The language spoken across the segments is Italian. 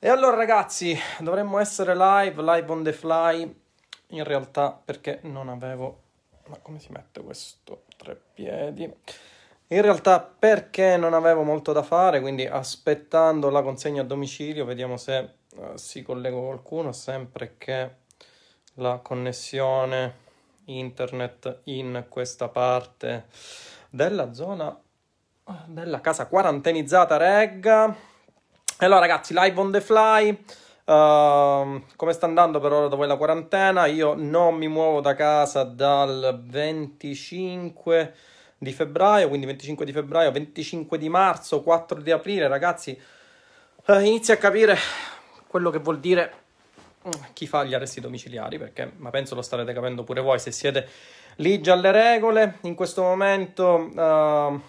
E allora ragazzi, dovremmo essere live, live on the fly, in realtà perché non avevo... Ma come si mette questo tre piedi? In realtà perché non avevo molto da fare, quindi aspettando la consegna a domicilio, vediamo se uh, si collega qualcuno, sempre che la connessione internet in questa parte della zona della casa quarantenizzata regga. Allora ragazzi, live on the fly. Uh, come sta andando per ora voi la quarantena? Io non mi muovo da casa dal 25 di febbraio, quindi 25 di febbraio, 25 di marzo, 4 di aprile, ragazzi. Uh, inizia a capire quello che vuol dire mm, chi fa gli arresti domiciliari, perché ma penso lo starete capendo pure voi se siete lì già alle regole. In questo momento uh,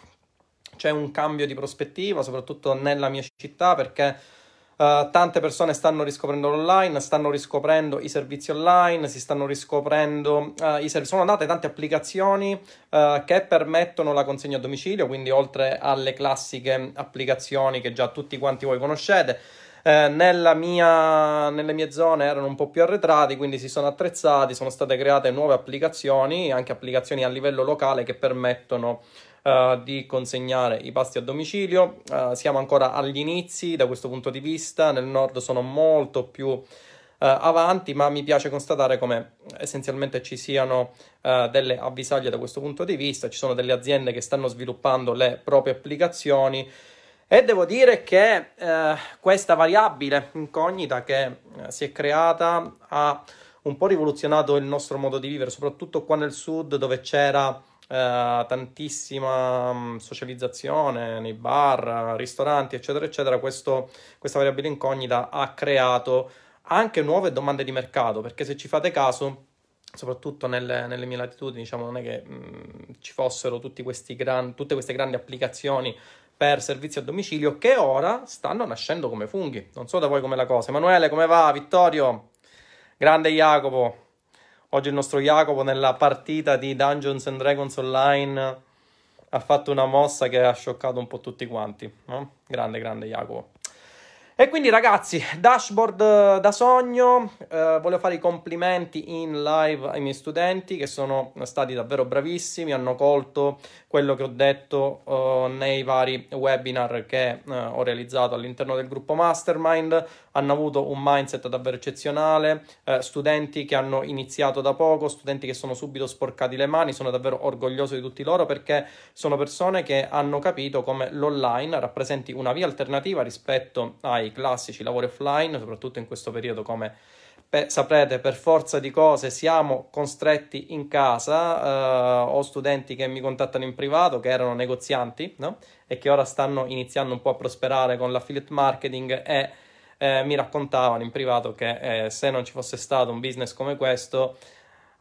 c'è un cambio di prospettiva, soprattutto nella mia città, perché uh, tante persone stanno riscoprendo l'online, stanno riscoprendo i servizi online, si stanno riscoprendo uh, i servizi. Sono nate tante applicazioni uh, che permettono la consegna a domicilio, quindi oltre alle classiche applicazioni che già tutti quanti voi conoscete. Mia, nelle mie zone erano un po' più arretrati, quindi si sono attrezzati, sono state create nuove applicazioni, anche applicazioni a livello locale che permettono uh, di consegnare i pasti a domicilio. Uh, siamo ancora agli inizi da questo punto di vista, nel nord sono molto più uh, avanti, ma mi piace constatare come essenzialmente ci siano delle avvisaglie da questo punto di vista, ci sono delle aziende che stanno sviluppando le proprie applicazioni. E devo dire che eh, questa variabile incognita che eh, si è creata ha un po' rivoluzionato il nostro modo di vivere, soprattutto qua nel sud dove c'era eh, tantissima mm, socializzazione nei bar, ristoranti, eccetera, eccetera, questo, questa variabile incognita ha creato anche nuove domande di mercato, perché se ci fate caso, soprattutto nelle, nelle mie latitudini, diciamo, non è che mh, mm, ci fossero gran, tutte queste grandi applicazioni per servizi a domicilio che ora stanno nascendo come funghi. Non so da voi come la cosa. Emanuele, come va? Vittorio? Grande Jacopo. Oggi il nostro Jacopo nella partita di Dungeons and Dragons Online ha fatto una mossa che ha scioccato un po' tutti quanti. No? Grande, grande Jacopo. E quindi ragazzi, dashboard eh, da sogno, eh, voglio fare i complimenti in live ai miei studenti che sono stati davvero bravissimi, hanno colto quello che ho detto uh, nei vari webinar che uh, ho realizzato all'interno del gruppo Mastermind, hanno avuto un mindset davvero eccezionale, uh, studenti che hanno iniziato da poco, studenti che sono subito sporcati le mani, sono davvero orgoglioso di tutti loro perché sono persone che hanno capito come l'online rappresenti una via alternativa rispetto ai classici lavori offline, soprattutto in questo periodo come Beh, saprete, per forza di cose siamo costretti in casa. Uh, ho studenti che mi contattano in privato, che erano negozianti, no? E che ora stanno iniziando un po' a prosperare con l'affiliate marketing e eh, mi raccontavano in privato che eh, se non ci fosse stato un business come questo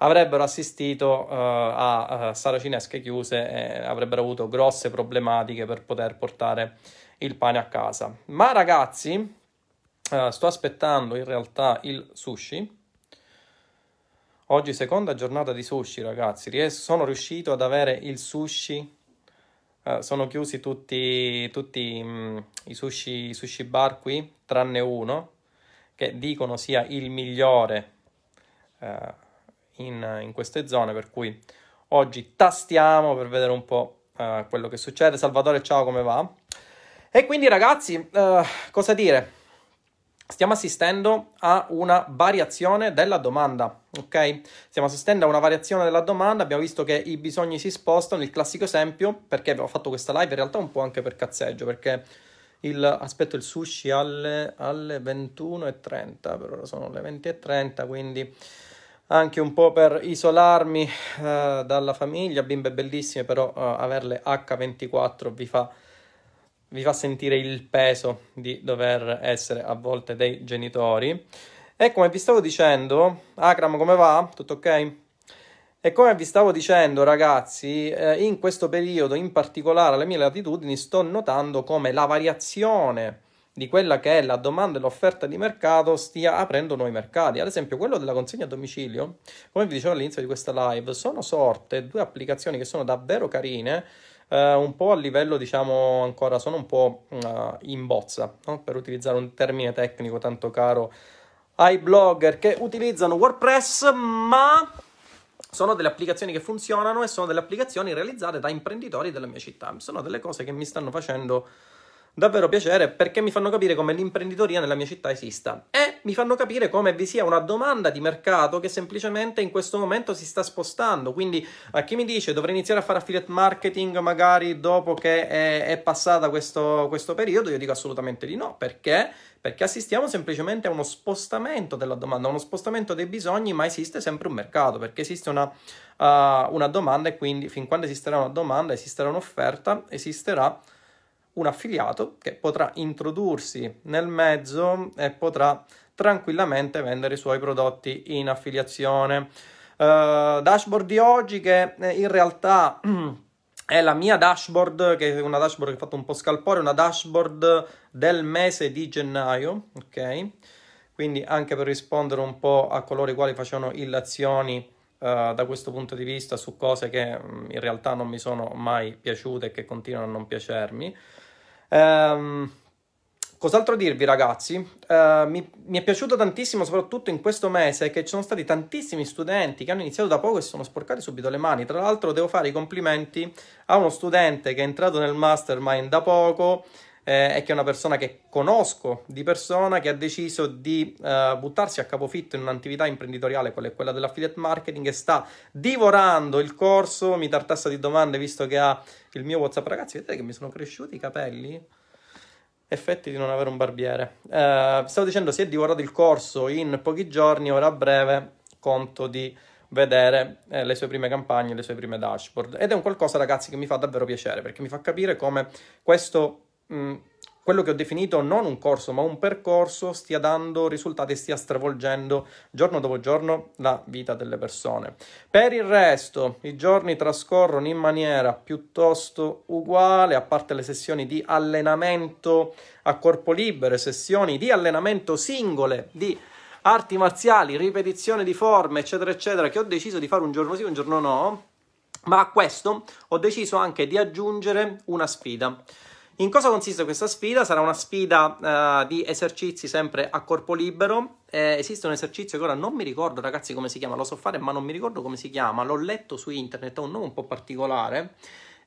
avrebbero assistito uh, a, a saracinesche chiuse e avrebbero avuto grosse problematiche per poter portare il pane a casa. Ma ragazzi, Uh, sto aspettando in realtà il sushi. Oggi seconda giornata di sushi, ragazzi. Ries- sono riuscito ad avere il sushi. Uh, sono chiusi tutti, tutti um, i, sushi, i sushi bar qui, tranne uno, che dicono sia il migliore uh, in, in, queste zone. Per cui oggi tastiamo per vedere un po' quello che succede. Salvatore, ciao, come va? E quindi, ragazzi, cosa dire? Stiamo assistendo a una variazione della domanda, ok? Stiamo assistendo a una variazione della domanda, abbiamo visto che i bisogni si spostano, il classico esempio, perché ho fatto questa live in realtà un po' anche per cazzeggio, perché il, aspetto il sushi alle, alle 21.30, per ora sono le 20.30, quindi anche un po' per isolarmi uh, dalla famiglia, bimbe bellissime, però uh, averle H24 vi fa vi fa sentire il peso di dover essere a volte dei genitori. E come vi stavo dicendo, Akram, come va? Tutto ok? E come vi stavo dicendo, ragazzi, eh, in questo periodo, in particolare alle mie latitudini, sto notando come la variazione di quella che è la domanda e l'offerta di mercato stia aprendo nuovi mercati. Ad esempio, quello della consegna a domicilio, come vi dicevo all'inizio di questa live, sono sorte due applicazioni che sono davvero carine eh, un po' a livello, diciamo, ancora sono un po' uh, in bozza, no? per utilizzare un termine tecnico tanto caro ai blogger che utilizzano WordPress, ma sono delle applicazioni che funzionano e sono delle applicazioni realizzate da imprenditori della mia città. Sono delle cose che mi stanno facendo davvero piacere perché mi fanno capire come l'imprenditoria nella mia città esista e mi fanno capire come vi sia una domanda di mercato che semplicemente in questo momento si sta spostando. Quindi a chi mi dice dovrei iniziare a fare affiliate marketing magari dopo che è, è passata questo, questo periodo, io dico assolutamente di no. Perché? Perché assistiamo semplicemente a uno spostamento della domanda, a uno spostamento dei bisogni, ma esiste sempre un mercato, perché esiste una, uh, una domanda e quindi fin quando esisterà una domanda, esisterà un'offerta, esisterà un affiliato che potrà introdursi nel mezzo e potrà tranquillamente vendere i suoi prodotti in affiliazione. Uh, dashboard di oggi che eh, in realtà è la mia dashboard, che è una dashboard che ho fatto un po' scalpore, una dashboard del mese di gennaio, ok? Quindi anche per rispondere un po' a coloro i quali facevano illazioni Uh, da questo punto di vista su cose che um, in realtà non mi sono mai piaciute e che continuano a non piacermi. Um, cos'altro dirvi ragazzi? Uh, mi, mi, è piaciuto tantissimo, soprattutto in questo mese, che ci sono stati tantissimi studenti che hanno iniziato da poco e sono sporcati subito le mani. Tra l'altro devo fare i complimenti a uno studente che è entrato nel mastermind da poco eh, e che è una persona che conosco di persona, che ha deciso di uh, buttarsi a capofitto in un'attività imprenditoriale, quella è quella dell'affiliate marketing, e sta divorando il corso, mi tartassa di domande visto che ha il mio WhatsApp. Ragazzi, vedete che mi sono cresciuti i capelli? Effetti di non avere un barbiere. Eh, stavo dicendo, si è divorato il corso in pochi giorni, ora a breve conto di vedere eh, le sue prime campagne, le sue prime dashboard. Ed è un qualcosa, ragazzi, che mi fa davvero piacere, perché mi fa capire come questo... Mh, quello che ho definito non un corso ma un percorso stia dando risultati e stia stravolgendo giorno dopo giorno la vita delle persone. Per il resto i giorni trascorrono in maniera piuttosto uguale, a parte le sessioni di allenamento a corpo libero, sessioni di allenamento singole, di arti marziali, ripetizione di forme, eccetera, eccetera, che ho deciso di fare un giorno sì, un giorno no. Ma a questo ho deciso anche di aggiungere una sfida. In cosa consiste questa sfida? Sarà una sfida uh, di esercizi sempre a corpo libero. Eh, esiste un esercizio che ora non mi ricordo, ragazzi, come si chiama, lo so fare, ma non mi ricordo come si chiama. L'ho letto su internet, ha un nome un po' particolare.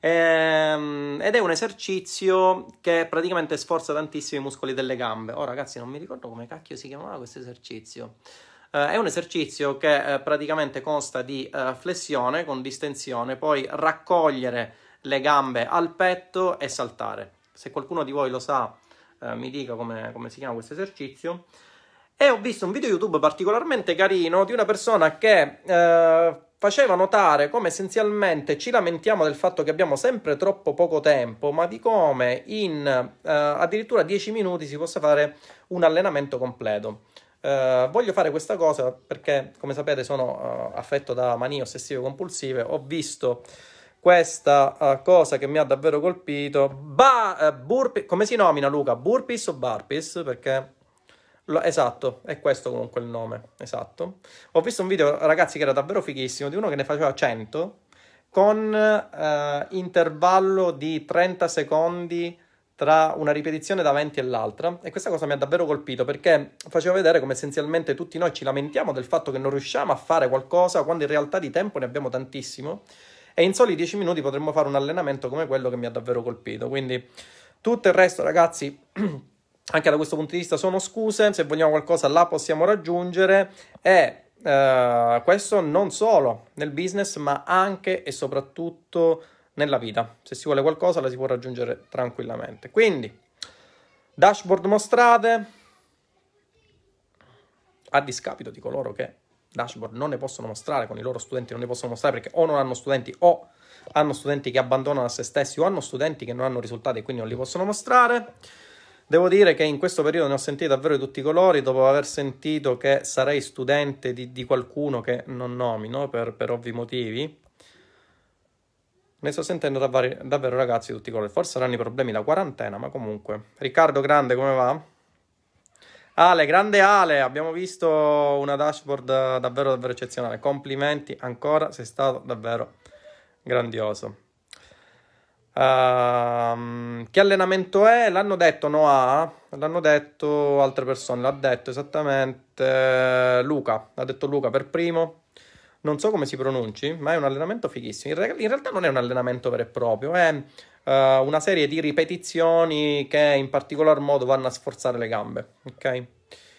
Ehm, ed è un esercizio che praticamente sforza tantissimo i muscoli delle gambe. Oh, ragazzi, non mi ricordo come cacchio si chiamava questo esercizio. Uh, è un esercizio che uh, praticamente consta di uh, flessione con distensione, poi raccogliere le gambe al petto e saltare. Se qualcuno di voi lo sa, eh, mi dica come, come si chiama questo esercizio. E ho visto un video YouTube particolarmente carino di una persona che eh, faceva notare come essenzialmente ci lamentiamo del fatto che abbiamo sempre troppo poco tempo, ma di come in eh, addirittura 10 minuti si possa fare un allenamento completo. Uh, voglio fare questa cosa perché, come sapete, sono uh, affetto da manie ossessive compulsive. Ho visto questa uh, cosa che mi ha davvero colpito. Ba- uh, burpee, come si nomina Luca? Burpees o Barpees? Perché esatto, è questo comunque il nome, esatto. Ho visto un video, ragazzi, che era davvero fighissimo, di uno che ne faceva 100 con uh, intervallo di 30 secondi tra una ripetizione davanti e l'altra e questa cosa mi ha davvero colpito perché faceva vedere come essenzialmente tutti noi ci lamentiamo del fatto che non riusciamo a fare qualcosa quando in realtà di tempo ne abbiamo tantissimo e in soli 10 minuti potremmo fare un allenamento come quello che mi ha davvero colpito. Quindi tutto il resto, ragazzi, anche da questo punto di vista sono scuse, se vogliamo qualcosa la possiamo raggiungere e Uh, questo non solo nel business, ma anche e soprattutto nella vita. Se si vuole qualcosa la si può raggiungere tranquillamente. Quindi, dashboard mostrate a discapito di coloro che dashboard non ne possono mostrare con i loro studenti, non ne possono mostrare perché o non hanno studenti o hanno studenti che abbandonano a se stessi o hanno studenti che non hanno risultati e quindi non li possono mostrare. Devo dire che in questo periodo ne ho sentiti davvero di tutti i colori, dopo aver sentito che sarei studente di, di qualcuno che non nomino per, per, ovvi motivi. Ne sto sentendo davvero, davvero ragazzi di tutti i colori. Forse saranno i problemi da quarantena, ma comunque. Riccardo Grande, come va? Ale, grande Ale, abbiamo visto una dashboard davvero davvero eccezionale. Complimenti ancora, sei stato davvero grandioso. Uh, che allenamento è? L'hanno detto Noah, l'hanno detto altre persone, l'ha detto esattamente Luca, l'ha detto Luca per primo. Non so come si pronunci, ma è un allenamento fighissimo. In, re- in realtà non è un allenamento vero e proprio, è uh, una serie di ripetizioni che in particolar modo vanno a sforzare le gambe, ok?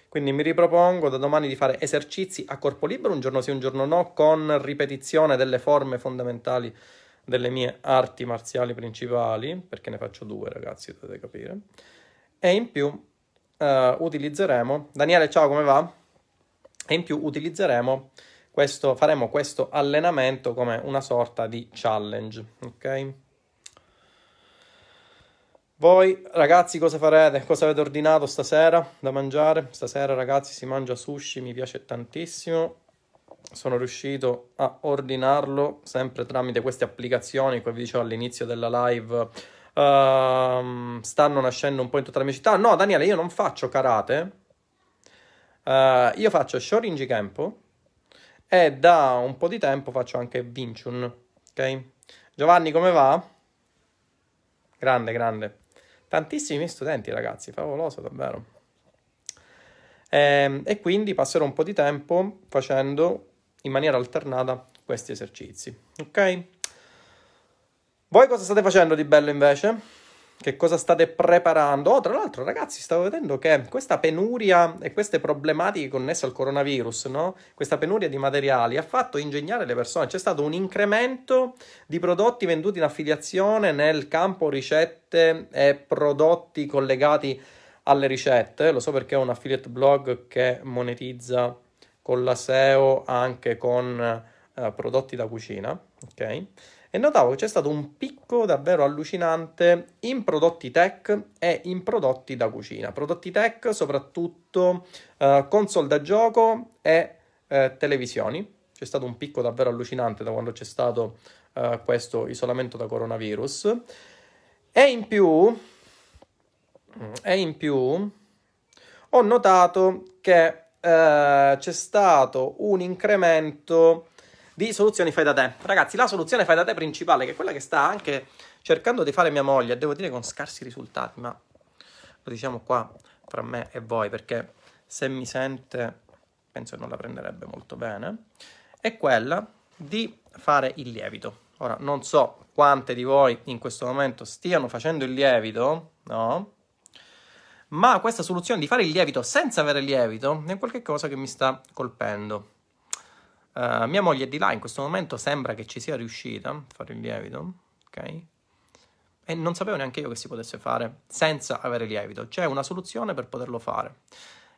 Quindi mi ripropongo da domani di fare esercizi a corpo libero, un giorno sì, un giorno no, con ripetizione delle forme fondamentali delle mie arti marziali principali, perché ne faccio due ragazzi, dovete capire, e in più uh, utilizzeremo, Daniele ciao come va? E in più utilizzeremo questo, faremo questo allenamento come una sorta di challenge, ok? Voi ragazzi cosa farete? Cosa avete ordinato stasera da mangiare? Stasera ragazzi si mangia sushi, mi piace tantissimo sono riuscito a ordinarlo sempre tramite queste applicazioni, come vi dicevo all'inizio della live. Uh, stanno nascendo un po' in tutta la mia città. No, Daniele, io non faccio karate. Uh, io faccio Shorinji Kempo e da un po' di tempo faccio anche Vinchun. Ok? Giovanni, come va? Grande, grande. Tantissimi studenti, ragazzi, favoloso, davvero. E, ehm, e quindi passerò un po' di tempo facendo in maniera alternata questi esercizi. Ok? Voi cosa state facendo di bello invece? Che cosa state preparando? Oh, tra l'altro, ragazzi, stavo vedendo che questa penuria e queste problematiche connesse al coronavirus, no? Questa penuria di materiali ha fatto ingegnare le persone. C'è stato un incremento di prodotti venduti in affiliazione nel campo ricette e prodotti collegati alle ricette. Lo so perché ho un affiliate blog che monetizza con la SEO anche con uh, prodotti da cucina, ok? E notavo che c'è stato un picco davvero allucinante in prodotti tech e in prodotti da cucina. Prodotti tech, soprattutto uh, console da gioco e uh, televisioni. C'è stato un picco davvero allucinante da quando c'è stato questo isolamento da coronavirus. E in più, e in più ho notato che eh, c'è stato un incremento di soluzioni fai da te. Ragazzi, la soluzione fai da te principale, che è quella che sta anche cercando di fare mia moglie, devo dire con scarsi risultati, ma lo diciamo qua tra me e voi, perché se mi sente penso che non la prenderebbe molto bene, è quella di fare il lievito. Ora, non so quante di voi in questo momento stiano facendo il lievito, no? ma questa soluzione di fare il lievito senza avere lievito è qualcosa che mi sta colpendo. Uh, mia moglie è di là, in questo momento sembra che ci sia riuscita a fare il lievito, ok? E non sapevo neanche io che si potesse fare senza avere lievito. C'è una soluzione per poterlo fare.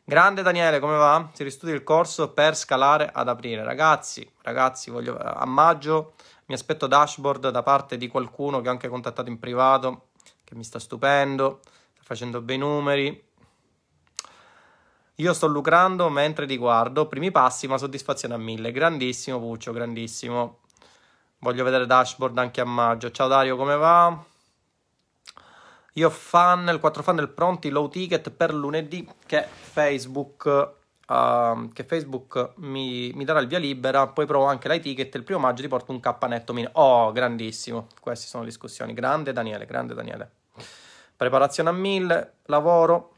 Grande Daniele, come va? Si ristudia il corso per scalare ad aprile. Ragazzi, ragazzi, voglio, a maggio mi aspetto dashboard da parte di qualcuno che ho anche contattato in privato, che mi sta stupendo facendo bei numeri. Io sto lucrando mentre ti guardo, primi passi ma soddisfazione a mille. Grandissimo Puccio, grandissimo. Voglio vedere dashboard anche a maggio. Ciao Dario, come va? Io fan, il 4 funnel pronti, low ticket per lunedì che Facebook, uh, che Facebook mi, mi, darà il via libera, poi provo anche l'high ticket, il primo maggio ti porto un K netto mini. Oh, grandissimo, queste sono discussioni. Grande Daniele, grande Daniele preparazione a 1000, lavoro.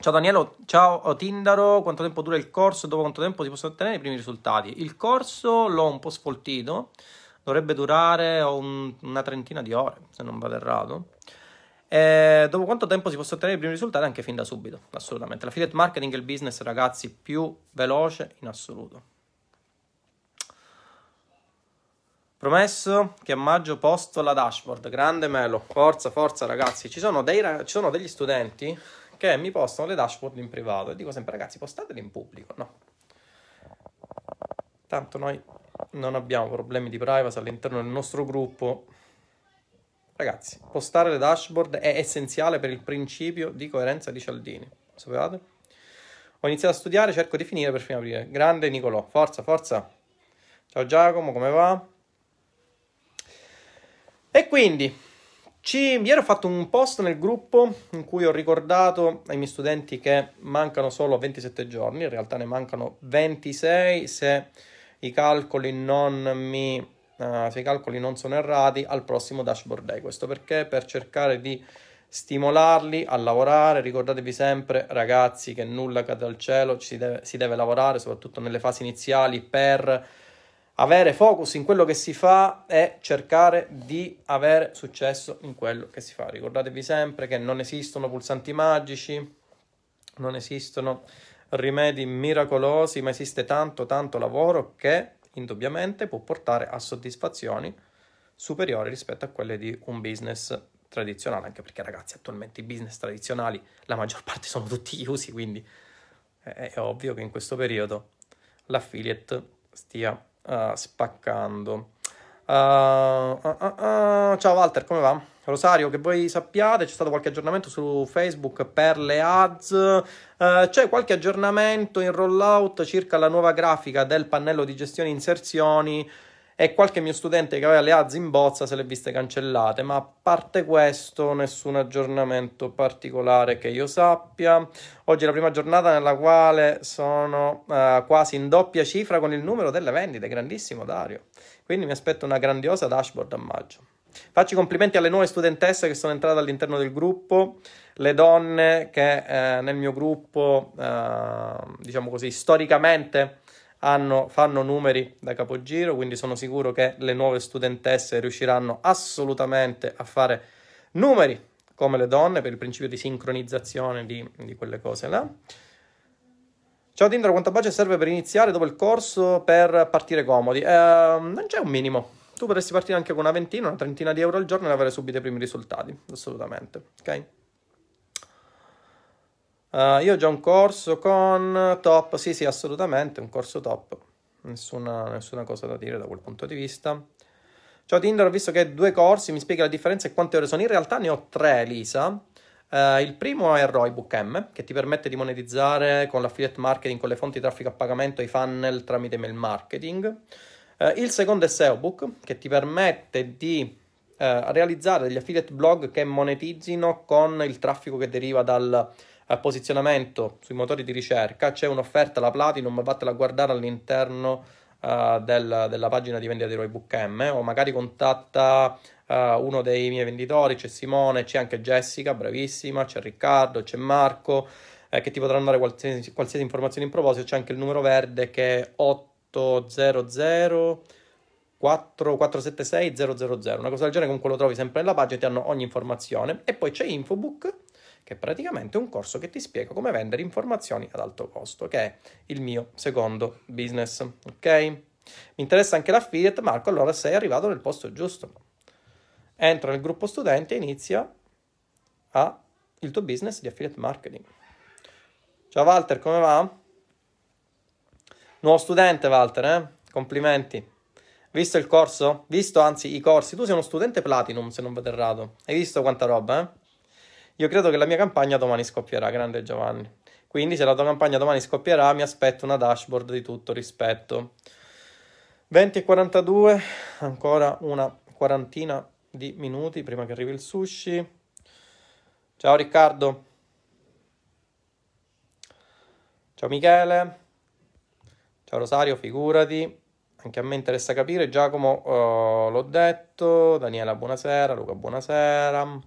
Ciao Daniele, ciao Tindaro, quanto tempo dura il corso e dopo quanto tempo si possono ottenere i primi risultati? Il corso l'ho un po' sfoltito, dovrebbe durare un, una trentina di ore, se non vado errato. E dopo quanto tempo si possono ottenere i primi risultati? Anche fin da subito, assolutamente. L'affiliate marketing è il business, ragazzi, più veloce in assoluto. Promesso che a maggio posto la dashboard. Grande Melo. Forza, forza ragazzi. Ci sono, dei, ci sono degli studenti che mi postano le dashboard in privato e dico sempre ragazzi postatele in pubblico. No. Tanto noi non abbiamo problemi di privacy all'interno del nostro gruppo. Ragazzi, postare le dashboard è essenziale per il principio di coerenza di Cialdini. Sapevate? Ho iniziato a studiare, cerco di finire per fine aprile. Grande Nicolò, forza, forza. Ciao Giacomo, come va? E quindi ci, ieri ho fatto un post nel gruppo in cui ho ricordato ai miei studenti che mancano solo 27 giorni, in realtà ne mancano 26 se i calcoli non mi uh, i calcoli non sono errati, al prossimo dashboard day. Questo perché? Per cercare di stimolarli a lavorare. Ricordatevi sempre, ragazzi, che nulla cade dal cielo, si deve, si deve lavorare, soprattutto nelle fasi iniziali, per avere focus in quello che si fa e cercare di avere successo in quello che si fa. Ricordatevi sempre che non esistono pulsanti magici, non esistono rimedi miracolosi, ma esiste tanto tanto lavoro che indubbiamente può portare a soddisfazioni superiori rispetto a quelle di un business tradizionale, anche perché ragazzi attualmente i business tradizionali la maggior parte sono tutti chiusi, quindi è, ovvio che in questo periodo l'affiliate stia uh, spaccando. Uh, uh, ciao Walter, come va? Rosario, che voi sappiate, c'è stato qualche aggiornamento su Facebook per le ads, c'è qualche aggiornamento in rollout circa la nuova grafica del pannello di gestione inserzioni e qualche mio studente che aveva le ads in bozza se le viste cancellate, ma a parte questo nessun aggiornamento particolare che io sappia. Oggi è la prima giornata nella quale sono uh, quasi in doppia cifra con il numero delle vendite, grandissimo Dario. Quindi mi aspetto una grandiosa dashboard a maggio. Faccio i complimenti alle nuove studentesse che sono entrate all'interno del gruppo, le donne che eh, nel mio gruppo, eh, diciamo così, storicamente hanno, fanno numeri da capogiro, quindi sono sicuro che le nuove studentesse riusciranno assolutamente a fare numeri come le donne per il principio di sincronizzazione di, di quelle cose là. Ciao Tindra, quanto budget serve per iniziare dopo il corso per partire comodi? Eh, non c'è un minimo. Tu potresti partire anche con una ventina, una trentina di euro al giorno e avere subito i primi risultati, assolutamente, ok? Uh, io ho già un corso con top, sì sì assolutamente, un corso top, nessuna, nessuna cosa da dire da quel punto di vista. Ciao Tinder, ho visto che hai due corsi, mi spieghi la differenza e quante ore sono? In realtà ne ho tre, Lisa. Uh, il primo è Roybook M, che ti permette di monetizzare con l'affiliate marketing, con le fonti di traffico a pagamento, i funnel tramite mail marketing. Uh, il secondo è SEObook, che ti permette di realizzare degli affiliate blog che monetizzino con il traffico che deriva dal posizionamento sui motori di ricerca, c'è un'offerta la Platinum, vattela a guardare all'interno uh, del, della pagina di vendita di Roybook M o magari contatta uh, uno dei miei venditori, c'è Simone, c'è anche Jessica, bravissima, c'è Riccardo, c'è Marco, eh, che ti potranno dare qualsiasi, qualsiasi informazione in proposito, c'è anche il numero verde che è 800 476 000, una cosa del genere, comunque lo trovi sempre nella pagina, ti hanno ogni informazione. E poi c'è Infobook, che è praticamente un corso che ti spiega come vendere informazioni ad alto costo, che è il mio secondo business, ok? Mi interessa anche l'affiliate, Marco, allora sei arrivato nel posto giusto. Entra nel gruppo studenti e inizia a il tuo business di affiliate marketing. Ciao Walter, come va? Nuovo studente Walter, eh? Complimenti. Visto il corso? Visto anzi i corsi? Tu sei uno studente platinum se non vado errato. Hai visto quanta roba, eh? Io credo che la mia campagna domani scoppierà, grande Giovanni. Quindi se la tua campagna domani scoppierà, mi aspetto una dashboard di tutto rispetto. 20 e 42, ancora una quarantina di minuti prima che arrivi il sushi. Ciao Riccardo. Ciao Michele. Ciao Rosario, figurati. Anche a me interessa capire. Giacomo, uh, l'ho detto. Daniela, buonasera. Luca, buonasera.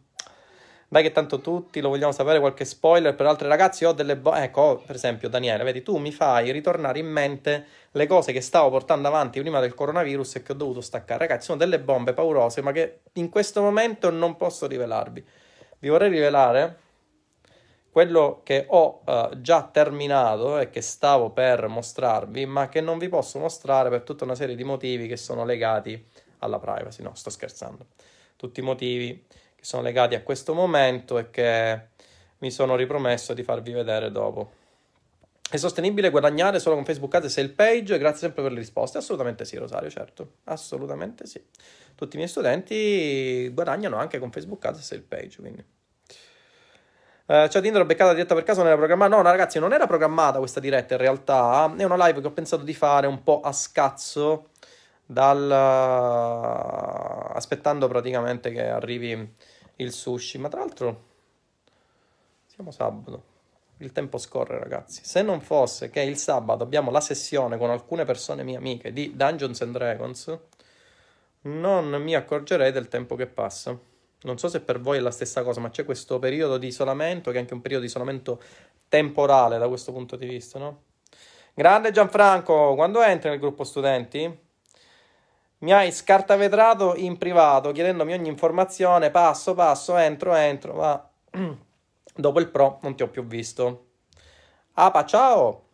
Dai che tanto tutti lo vogliamo sapere, qualche spoiler per altri ragazzi, ho delle bombe, ecco, per esempio Daniele, vedi, tu mi fai ritornare in mente le cose che stavo portando avanti prima del coronavirus e che ho dovuto staccare. Ragazzi, sono delle bombe paurose, ma che in questo momento non posso rivelarvi. Vi vorrei rivelare quello che ho uh, già terminato e che stavo per mostrarvi, ma che non vi posso mostrare per tutta una serie di motivi che sono legati alla privacy. No, sto scherzando. Tutti i motivi che sono legati a questo momento e che mi sono ripromesso di farvi vedere dopo. È sostenibile guadagnare solo con Facebook Ads e il page? Grazie sempre per le risposte. Assolutamente sì, Rosario, certo. Assolutamente sì. Tutti i miei studenti guadagnano anche con Facebook Ads e il page, quindi. Uh, ciao Tinder, ho beccato la diretta per caso, non era programmata. No, ragazzi, non era programmata questa diretta in realtà. È una live che ho pensato di fare un po' a scazzo, dal... aspettando praticamente che arrivi il sushi, ma tra l'altro siamo sabato. Il tempo scorre, ragazzi. Se non fosse che il sabato abbiamo la sessione con alcune persone mie amiche di Dungeons and Dragons, non mi accorgerei del tempo che passa. Non so se per voi è la stessa cosa, ma c'è questo periodo di isolamento che è anche un periodo di isolamento temporale da questo punto di vista, no? Grande Gianfranco, quando entri nel gruppo studenti? Mi hai scartavetrato in privato chiedendomi ogni informazione, passo passo, entro, entro, ma dopo il pro non ti ho più visto. Apa, ciao!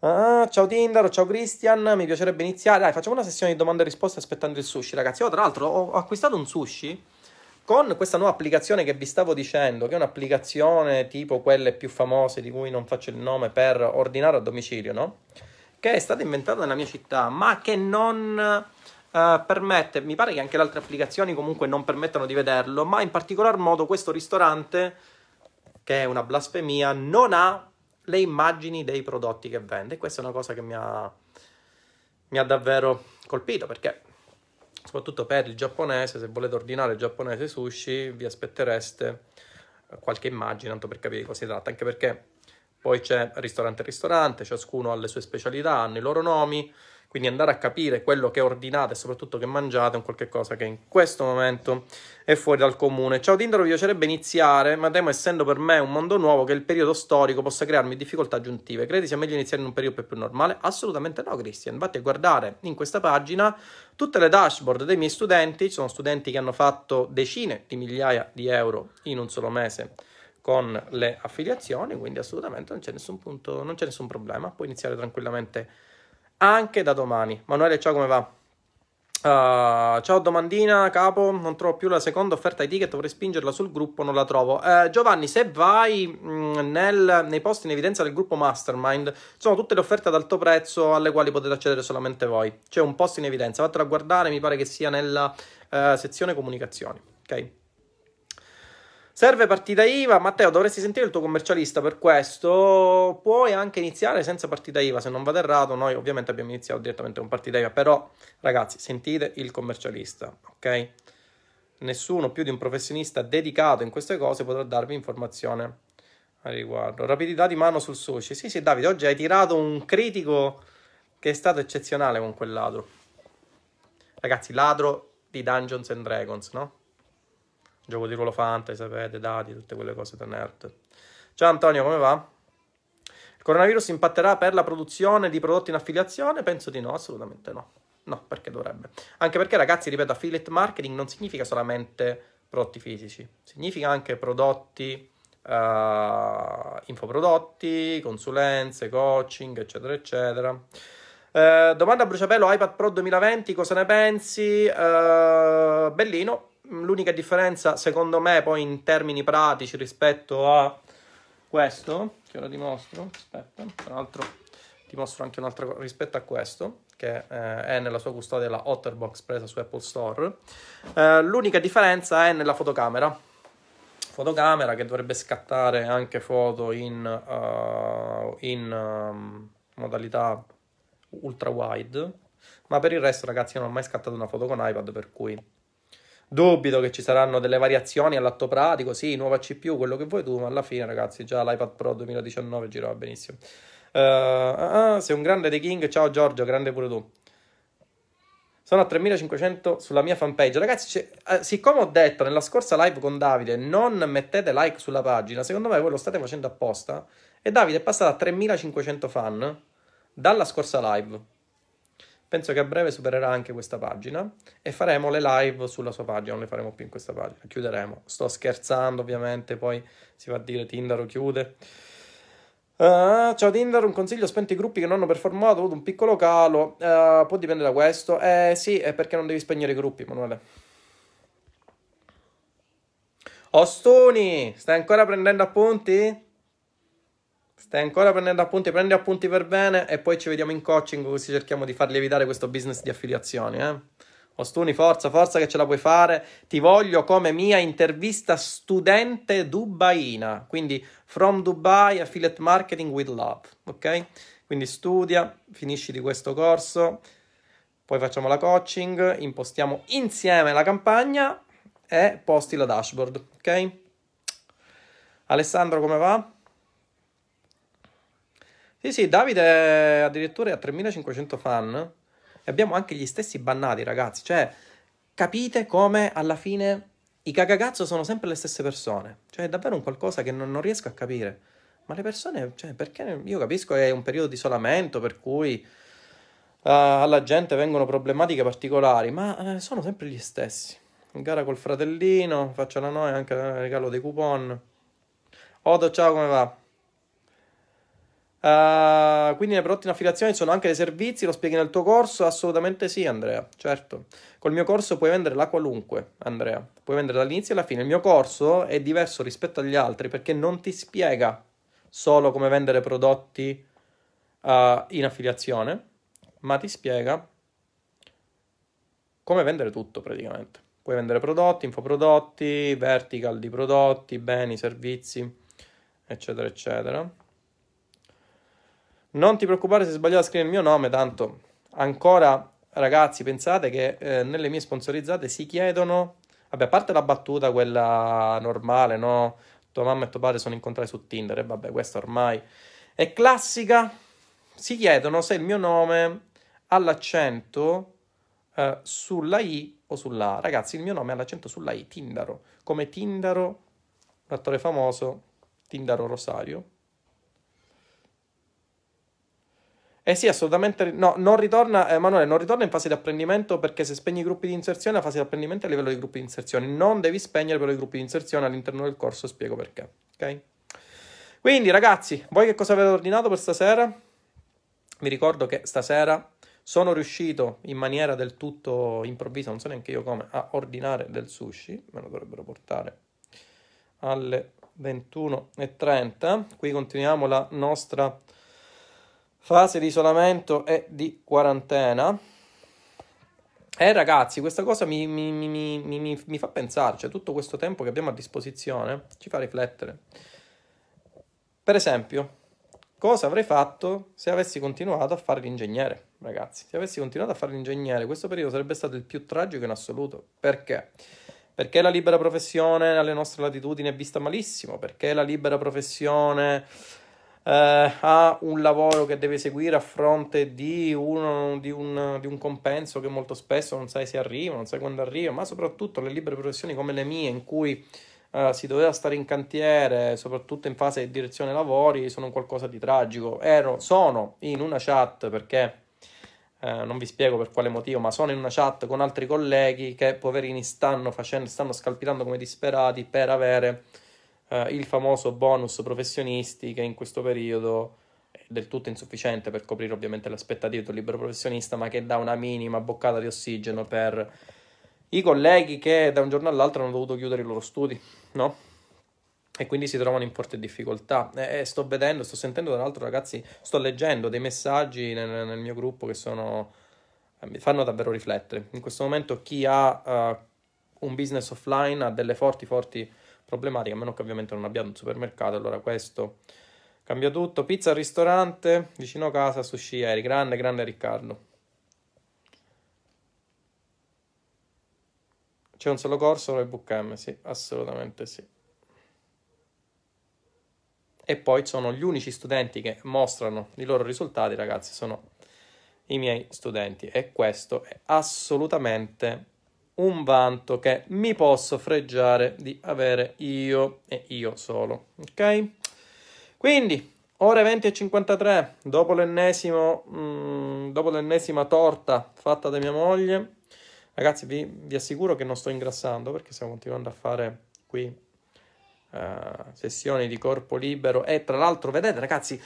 Ah, ciao Tinder, ciao Christian, mi piacerebbe iniziare. Dai, facciamo una sessione di domande e risposte aspettando il sushi, ragazzi. Io tra l'altro ho acquistato un sushi con questa nuova applicazione che vi stavo dicendo, che è un'applicazione tipo quelle più famose di cui non faccio il nome per ordinare a domicilio, no? Che è stata inventata nella mia città, ma che non uh, permette, mi pare che anche le altre applicazioni comunque non permettano di vederlo, ma in particolar modo questo ristorante, che è una blasfemia, non ha le immagini dei prodotti che vende. Questa è una cosa che mi ha, mi ha davvero colpito perché soprattutto per il giapponese, se volete ordinare il giapponese sushi, vi aspettereste qualche immagine, tanto per capire di cosa si tratta, anche perché poi c'è ristorante ristorante, ciascuno ha le sue specialità, hanno i loro nomi, quindi andare a capire quello che ordinate e soprattutto che mangiate è un qualche cosa che in questo momento è fuori dal comune. Ciao Tinder, mi piacerebbe iniziare, ma temo essendo per me un mondo nuovo che il periodo storico possa crearmi difficoltà aggiuntive. Credi sia meglio iniziare in un periodo più normale? Assolutamente no, Christian. Vatti a guardare in questa pagina tutte le dashboard dei miei studenti, ci sono studenti che hanno fatto decine di migliaia di euro in un solo mese con le affiliazioni, quindi assolutamente non c'è nessun punto, non c'è nessun problema, puoi iniziare tranquillamente anche da domani. Manuele, ciao, come va? Uh, ciao domandina capo, non trovo più la seconda offerta di ticket, vorrei spingerla sul gruppo, non la trovo. Uh, Giovanni, se vai mh, mm, nel, nei posti in evidenza del gruppo Mastermind, sono tutte le offerte ad alto prezzo alle quali potete accedere solamente voi. C'è un posto in evidenza, fatelo a guardare, mi pare che sia nella uh, sezione comunicazioni, ok? Serve partita IVA, Matteo, dovresti sentire il tuo commercialista per questo. Puoi anche iniziare senza partita IVA, se non vado errato. Noi ovviamente abbiamo iniziato direttamente con partita IVA, però ragazzi, sentite il commercialista, ok? Nessuno più di un professionista dedicato in queste cose potrà darvi informazione a riguardo. Rapidità di mano sul sushi. Sì, sì, Davide, oggi hai tirato un critico che è stato eccezionale con quel ladro. Ragazzi, ladro di Dungeons and Dragons, no? Gioco di ruolo fantasy, sapete, dati, tutte quelle cose da nerd. Ciao Antonio, come va? Il coronavirus impatterà per la produzione di prodotti in affiliazione? Penso di no, assolutamente no. No, perché dovrebbe? Anche perché, ragazzi, ripeto, affiliate marketing non significa solamente prodotti fisici, significa anche prodotti, uh, infoprodotti, consulenze, coaching, eccetera, eccetera. Uh, domanda a bruciapelo iPad Pro 2020, cosa ne pensi? Uh, bellino, L'unica differenza, secondo me, poi in termini pratici rispetto a questo, che ora dimostro, aspetta, tra l'altro ti mostro anche un'altra cosa rispetto a questo, che eh, è nella sua custodia la Otterbox presa su Apple Store. Eh, l'unica differenza è nella fotocamera. Fotocamera che dovrebbe scattare anche foto in, uh, in um, modalità ultra wide, ma per il resto, ragazzi, non ho mai scattato una foto con iPad, per cui Dubito che ci saranno delle variazioni all'atto pratico, sì, nuova CPU, quello che vuoi tu, ma alla fine, ragazzi, già l'iPad Pro 2019 girava benissimo. Uh, uh, sei un grande The King, ciao Giorgio, grande pure tu. Sono a 3500 sulla mia fanpage. Ragazzi, eh, siccome ho detto nella scorsa live con Davide, non mettete like sulla pagina, secondo me voi lo state facendo apposta. E Davide è passato a 3500 fan dalla scorsa live. Penso che a breve supererà anche questa pagina e faremo le live sulla sua pagina, non le faremo più in questa pagina, chiuderemo. Sto scherzando ovviamente, poi si va a dire Tinder chiude. Uh, ciao Tinder, un consiglio, spento i gruppi che non hanno performato, ho avuto un piccolo calo, uh, può dipendere da questo. Eh sì, è perché non devi spegnere i gruppi, Emanuele. Ostuni, stai ancora prendendo appunti? Stai ancora prendendo appunti, prendi appunti per bene e poi ci vediamo in coaching così cerchiamo di farli evitare questo business di affiliazioni. Eh? Ostuni, forza, forza che ce la puoi fare. Ti voglio come mia intervista studente dubaina. Quindi, from Dubai, affiliate marketing with love. Ok? Quindi studia, finisci di questo corso, poi facciamo la coaching, impostiamo insieme la campagna e posti la dashboard. Ok? Alessandro, come va? Sì, sì, Davide addirittura ha 3500 fan e abbiamo anche gli stessi bannati, ragazzi. Cioè, capite come alla fine i cagagazzo sono sempre le stesse persone. Cioè, è davvero un qualcosa che non, non riesco a capire. Ma le persone, cioè, perché io capisco che è un periodo di isolamento per cui uh, alla gente vengono problematiche particolari, ma uh, sono sempre gli stessi. In gara col fratellino, faccio la noia anche il regalo dei coupon. Odo, ciao, come va? Uh, quindi nei prodotti in affiliazione sono anche dei servizi, lo spieghi nel tuo corso? Assolutamente sì, Andrea, certo. Col mio corso puoi vendere la qualunque, Andrea. Puoi vendere dall'inizio alla fine. Il mio corso è diverso rispetto agli altri perché non ti spiega solo come vendere prodotti uh, in affiliazione, ma ti spiega come vendere tutto praticamente. Puoi vendere prodotti, infoprodotti, vertical di prodotti, beni, servizi, eccetera, eccetera. Non ti preoccupare se sbagliato a scrivere il mio nome, tanto ancora ragazzi pensate che eh, nelle mie sponsorizzate si chiedono, vabbè a parte la battuta quella normale, no? Tua mamma e tuo padre sono incontrati su Tinder e vabbè questa ormai è classica, si chiedono se il mio nome ha l'accento eh, sulla I o sulla A. Ragazzi il mio nome ha l'accento sulla I, Tindaro, come Tindaro, l'attore famoso Tindaro Rosario Eh sì, assolutamente. No, non ritorna, Emanuele, non ritorna in fase di apprendimento perché se spegni i gruppi di inserzione, la fase di apprendimento è a livello di gruppi di inserzione. Non devi spegnere però i gruppi di inserzione all'interno del corso, spiego perché. Ok? Quindi, ragazzi, voi che cosa avete ordinato per stasera? Vi ricordo che stasera sono riuscito in maniera del tutto improvvisa, non so neanche io come, a ordinare del sushi. Me lo dovrebbero portare alle 21.30. Qui continuiamo la nostra fase di isolamento e di quarantena. E ragazzi, questa cosa mi, mi, mi, mi, fa pensare, cioè tutto questo tempo che abbiamo a disposizione ci fa riflettere. Per esempio, cosa avrei fatto se avessi continuato a fare l'ingegnere, ragazzi? Se avessi continuato a fare l'ingegnere, questo periodo sarebbe stato il più tragico in assoluto. Perché? Perché la libera professione alle nostre latitudini è vista malissimo, perché la libera professione eh, ha un lavoro che deve seguire a fronte di, uno, di, un, di, un, compenso che molto spesso non sai se arriva, non sai quando arriva, ma soprattutto le libere professioni come le mie in cui eh, si doveva stare in cantiere, soprattutto in fase di direzione lavori, sono qualcosa di tragico. Ero, sono in una chat perché... Eh, non vi spiego per quale motivo, ma sono in una chat con altri colleghi che poverini stanno facendo, stanno scalpitando come disperati per avere eh, il famoso bonus professionisti che in questo periodo è del tutto insufficiente per coprire ovviamente le aspettative del libero professionista, ma che dà una minima boccata di ossigeno per i colleghi che da un giorno all'altro hanno dovuto chiudere i loro studi, no? E quindi si trovano in forte difficoltà. E, sto vedendo, sto sentendo tra l'altro, ragazzi, sto leggendo dei messaggi nel, nel mio gruppo che sono eh, mi fanno davvero riflettere. In questo momento chi ha uh, un business offline ha delle forti, forti problematica, a meno che ovviamente non abbiate un supermercato, allora questo cambia tutto. Pizza al ristorante, vicino a casa, sushi ieri, grande, grande Riccardo. C'è un solo corso nel bookcam, sì, assolutamente sì. E poi sono gli unici studenti che mostrano i loro risultati, ragazzi, sono i miei studenti e questo è assolutamente un vanto che mi posso freggiare di avere io e io solo. Ok? Quindi, ore 20 e 53, dopo, l'ennesimo, mm, dopo l'ennesima torta fatta da mia moglie, ragazzi, vi, vi, assicuro che non sto ingrassando perché stiamo continuando a fare qui uh, sessioni di corpo libero. E tra l'altro, vedete, ragazzi,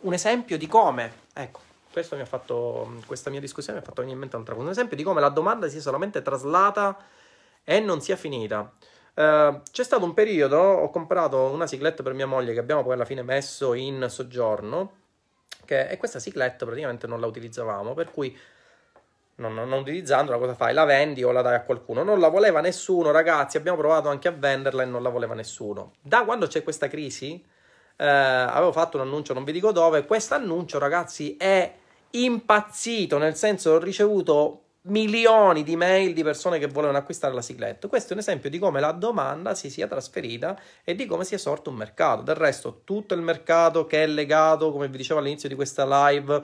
un esempio di come, ecco, questo mi ha fatto, questa mia discussione mi ha fatto venire in mente un'altra cosa. Un esempio di come la domanda sia solamente traslata e non sia finita. Uh, c'è stato un periodo, ho comprato una cicletta per mia moglie che abbiamo poi alla fine messo in soggiorno, che, e questa cicletta praticamente non la utilizzavamo, per cui non, non, non utilizzandola cosa fai? La vendi o la dai a qualcuno? Non la voleva nessuno, ragazzi, abbiamo provato anche a venderla e non la voleva nessuno. Da quando c'è questa crisi, eh, avevo fatto un annuncio, non vi dico dove, questo annuncio ragazzi è impazzito, nel senso ho ricevuto milioni di mail di persone che volevano acquistare la cyclette. Questo è un esempio di come la domanda si sia trasferita e di come si è sorto un mercato. Del resto, tutto il mercato che è legato, come vi dicevo all'inizio di questa live,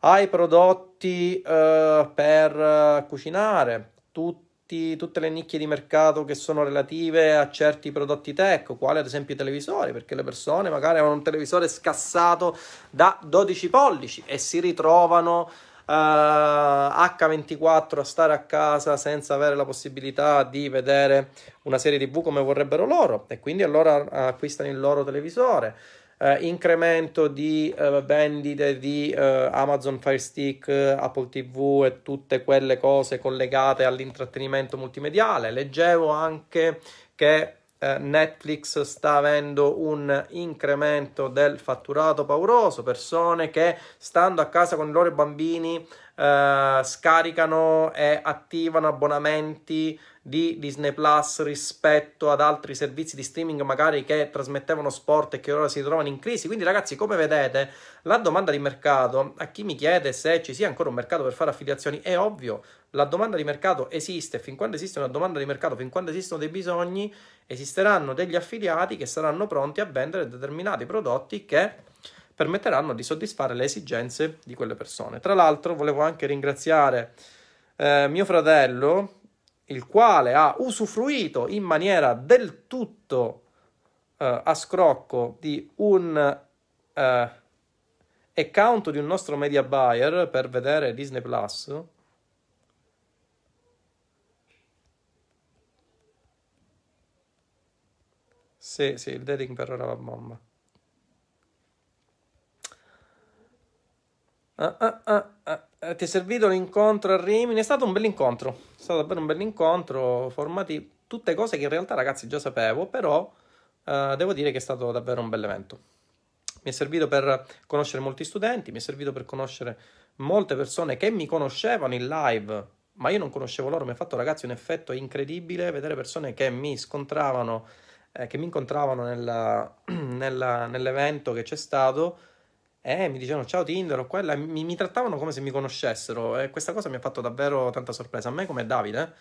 ai prodotti uh, per cucinare, tutti, tutte le nicchie di mercato che sono relative a certi prodotti tech, quali ad esempio i televisori, perché le persone magari hanno un televisore scassato da 12 pollici e si ritrovano uh, H24 a stare a casa senza avere la possibilità di vedere una serie TV come vorrebbero loro e quindi allora acquistano il loro televisore. Uh, incremento di uh, vendite di Amazon Fire Stick, Apple TV e tutte quelle cose collegate all'intrattenimento multimediale. Leggevo anche che eh, Netflix sta avendo un incremento del fatturato pauroso, persone che stando a casa con i loro bambini eh, scaricano e attivano abbonamenti di Disney Plus rispetto ad altri servizi di streaming magari che trasmettevano sport e che ora si trovano in crisi. Quindi ragazzi, come vedete, la domanda di mercato, a chi mi chiede se ci sia ancora un mercato per fare affiliazioni, è ovvio, la domanda di mercato esiste, fin quando esiste una domanda di mercato, fin quando esistono dei bisogni, esisteranno degli affiliati che saranno pronti a vendere determinati prodotti che permetteranno di soddisfare le esigenze di quelle persone. Tra l'altro volevo anche ringraziare eh, mio fratello, il quale ha usufruito in maniera del tutto eh, a scrocco di un eh, account di un nostro media buyer per vedere Disney Plus Sì, sì, il dating per ora va bomba. Ah, ah, ah, ah, eh, ti è servito l'incontro a Rimini? È stato un bel incontro, è stato davvero un bel incontro, formativo, tutte cose che in realtà ragazzi già sapevo, però eh, devo dire che è stato davvero un bel evento. Mi è servito per conoscere molti studenti, mi è servito per conoscere molte persone che mi conoscevano in live, ma io non conoscevo loro, mi ha fatto ragazzi un effetto incredibile vedere persone che mi scontravano, eh, che mi incontravano nella, nella, nell'evento che c'è stato e mi dicevano ciao Tinder o quella, mi, mi, trattavano come se mi conoscessero e questa cosa mi ha fatto davvero tanta sorpresa. A me come Davide,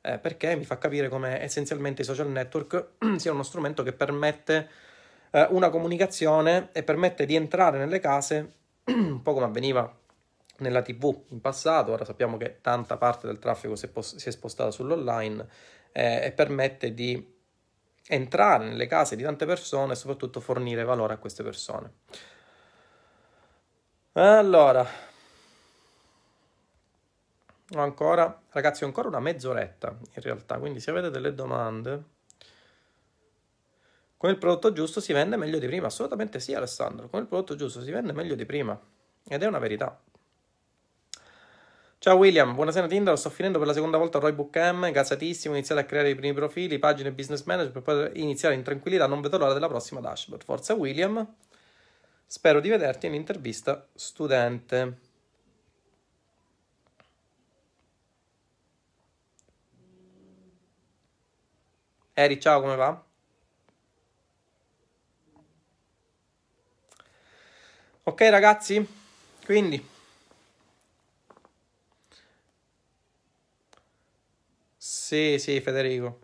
eh, perché mi fa capire come essenzialmente i social network siano uno strumento che permette eh, una comunicazione e permette di entrare nelle case, un po' come avveniva nella TV in passato, ora sappiamo che tanta parte del traffico si è, pos- si è spostata sull'online eh, e permette di entrare nelle case di tante persone e soprattutto fornire valore a queste persone. Allora, ancora, ragazzi, ho ancora una mezz'oretta in realtà, quindi se avete delle domande, con il prodotto giusto si vende meglio di prima. Assolutamente sì, Alessandro, con il prodotto giusto si vende meglio di prima. Ed è una verità. Ciao William, buonasera Tinder, sto finendo per la seconda volta Roy Book M, gasatissimo, iniziate a creare i primi profili, pagine business manager per poter iniziare in tranquillità, non vedo l'ora della prossima dashboard. Forza William, Spero di vederti in intervista studente. Eri, ciao, come va? Ok ragazzi, quindi Sì, sì, Federico.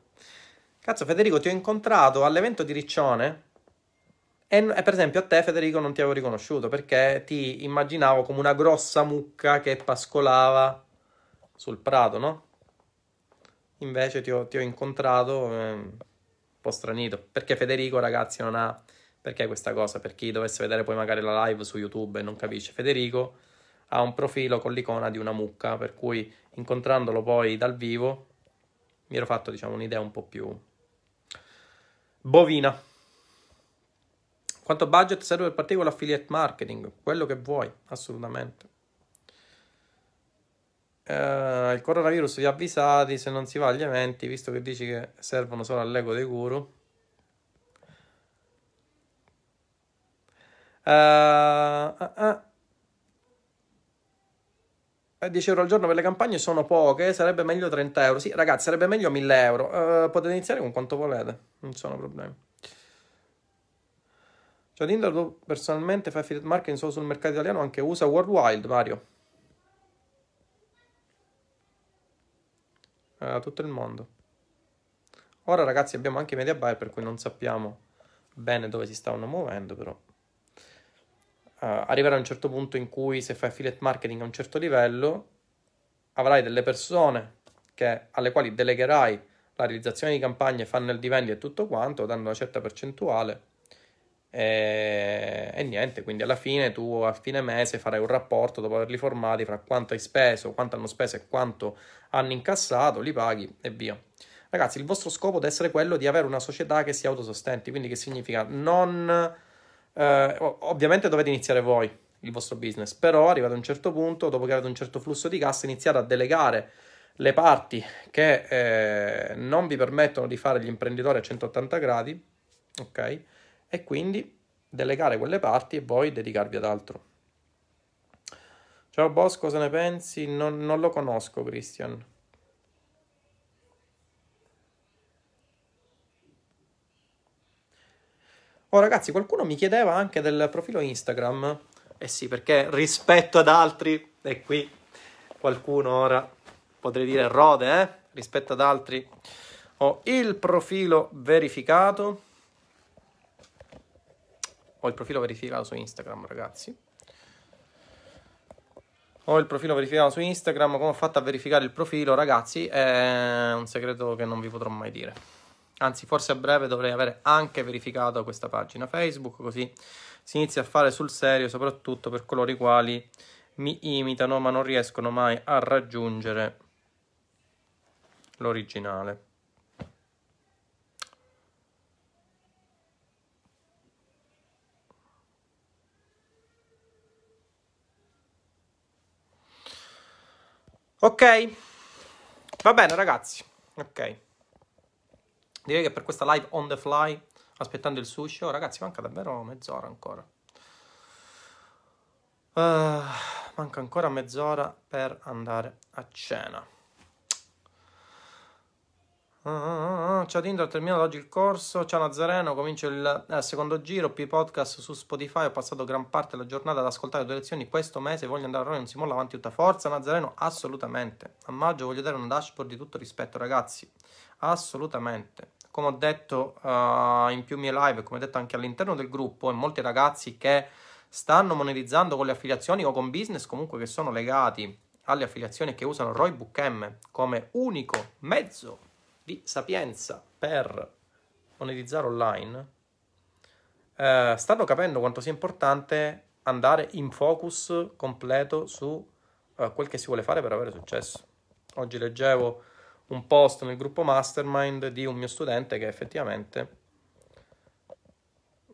Cazzo, Federico, ti ho incontrato all'evento di Riccione e, e, per esempio a te, Federico, non ti avevo riconosciuto perché ti immaginavo come una grossa mucca che pascolava sul prato, no? Invece ti ho, ti ho incontrato eh, un po' stranito. Perché Federico, ragazzi, non ha. Perché questa cosa? Per chi dovesse vedere poi magari la live su YouTube e non capisce, Federico ha un profilo con l'icona di una mucca, per cui incontrandolo poi dal vivo mi ero fatto, diciamo, un'idea un po' più bovina. Quanto budget serve per partire con l'affiliate marketing? Quello che vuoi, assolutamente. Uh, il coronavirus vi ha avvisati se non si va agli eventi, visto che dici che servono solo all'ego dei guru. Uh, uh, 10 euro al giorno per le campagne sono poche, sarebbe meglio 30 euro. Sì, ragazzi, sarebbe meglio 1000 euro. Uh, potete iniziare con quanto volete, non sono problemi. Cioè, Tinder tu personalmente fai affiliate marketing solo sul mercato italiano, anche USA Worldwide, Mario. a tutto il mondo. Ora ragazzi abbiamo anche i media buyer per cui non sappiamo bene dove si stavano muovendo, però uh, arriverà un certo punto in cui se fai affiliate marketing a un certo livello avrai delle persone che, alle quali delegherai la realizzazione di campagne, funnel di vendita e tutto quanto, dando una certa percentuale e, e, niente, quindi alla fine tu a fine mese farai un rapporto dopo averli formati fra quanto hai speso, quanto hanno speso e quanto hanno incassato, li paghi e via. Ragazzi, il vostro scopo deve essere quello di avere una società che si autosostenti, quindi che significa non... Eh, ovviamente dovete iniziare voi il vostro business, però arrivate a un certo punto, dopo che avete un certo flusso di cassa, iniziate a delegare le parti che eh, non vi permettono di fare gli imprenditori a 180 gradi, ok? E quindi delegare quelle parti e poi dedicarvi ad altro. Ciao boss, cosa ne pensi? Non, non lo conosco, Christian. Oh ragazzi, qualcuno mi chiedeva anche del profilo Instagram. Eh sì, perché rispetto ad altri, e qui qualcuno ora potrei dire rode, eh? Rispetto ad altri ho il profilo verificato. Ho il profilo verificato su Instagram, ragazzi. Ho il profilo verificato su Instagram. Come ho fatto a verificare il profilo, ragazzi? È un segreto che non vi potrò mai dire anzi forse a breve dovrei avere anche verificato questa pagina Facebook, così si inizia a fare sul serio, soprattutto per coloro i quali mi imitano ma non riescono mai a raggiungere l'originale. Ok, va bene ragazzi, ok. Direi che per questa live on the fly, aspettando il sushi, oh ragazzi, manca davvero mezz'ora ancora. Uh, manca ancora mezz'ora per andare a cena. Uh, ciao Tinder, ho terminato oggi il corso. Ciao Nazareno, comincio il eh, secondo giro. P-Podcast su Spotify. Ho passato gran parte della giornata ad ascoltare le tue lezioni. Questo mese voglio andare a Roma, non si molla avanti tutta forza. Nazareno, assolutamente. A maggio voglio dare un dashboard di tutto rispetto, ragazzi. Assolutamente come ho detto uh, in più mie live, come ho detto anche all'interno del gruppo, e molti ragazzi che stanno monetizzando con le affiliazioni o con business comunque che sono legati alle affiliazioni che usano Roybook M come unico mezzo di sapienza per monetizzare online, eh, stanno capendo quanto sia importante andare in focus completo su eh, quel che si vuole fare per avere successo. Oggi leggevo un post nel gruppo mastermind di un mio studente che effettivamente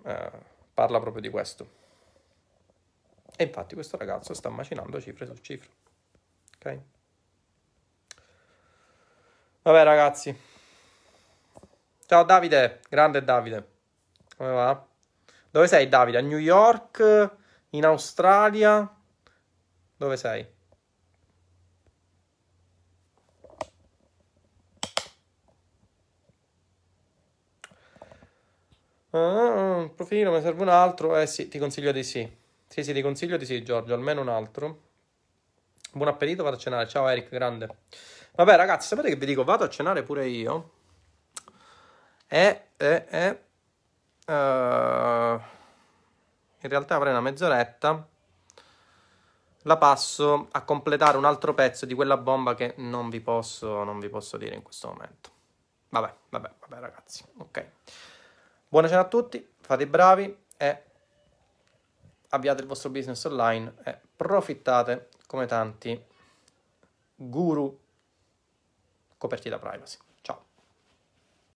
eh, parla proprio di questo. E infatti questo ragazzo sta macinando cifre su cifre. Ok? Vabbè ragazzi. Ciao Davide, grande Davide. Come va? Dove sei Davide? A New York? In Australia? Dove sei? Ah, profilo, mi serve un altro. Eh sì, ti consiglio di sì. Sì, sì, ti consiglio di sì, Giorgio, almeno un altro. Buon appetito, vado a cenare. Ciao Eric, grande. Vabbè, ragazzi, sapete che vi dico? Vado a cenare pure io. E, e, e uh, in realtà avrei una mezz'oretta. La passo a completare un altro pezzo di quella bomba che non vi posso, non vi posso dire in questo momento. Vabbè, vabbè, vabbè, ragazzi. Ok. Buona cena a tutti, fate i bravi e avviate il vostro business online e profittate come tanti guru coperti da privacy.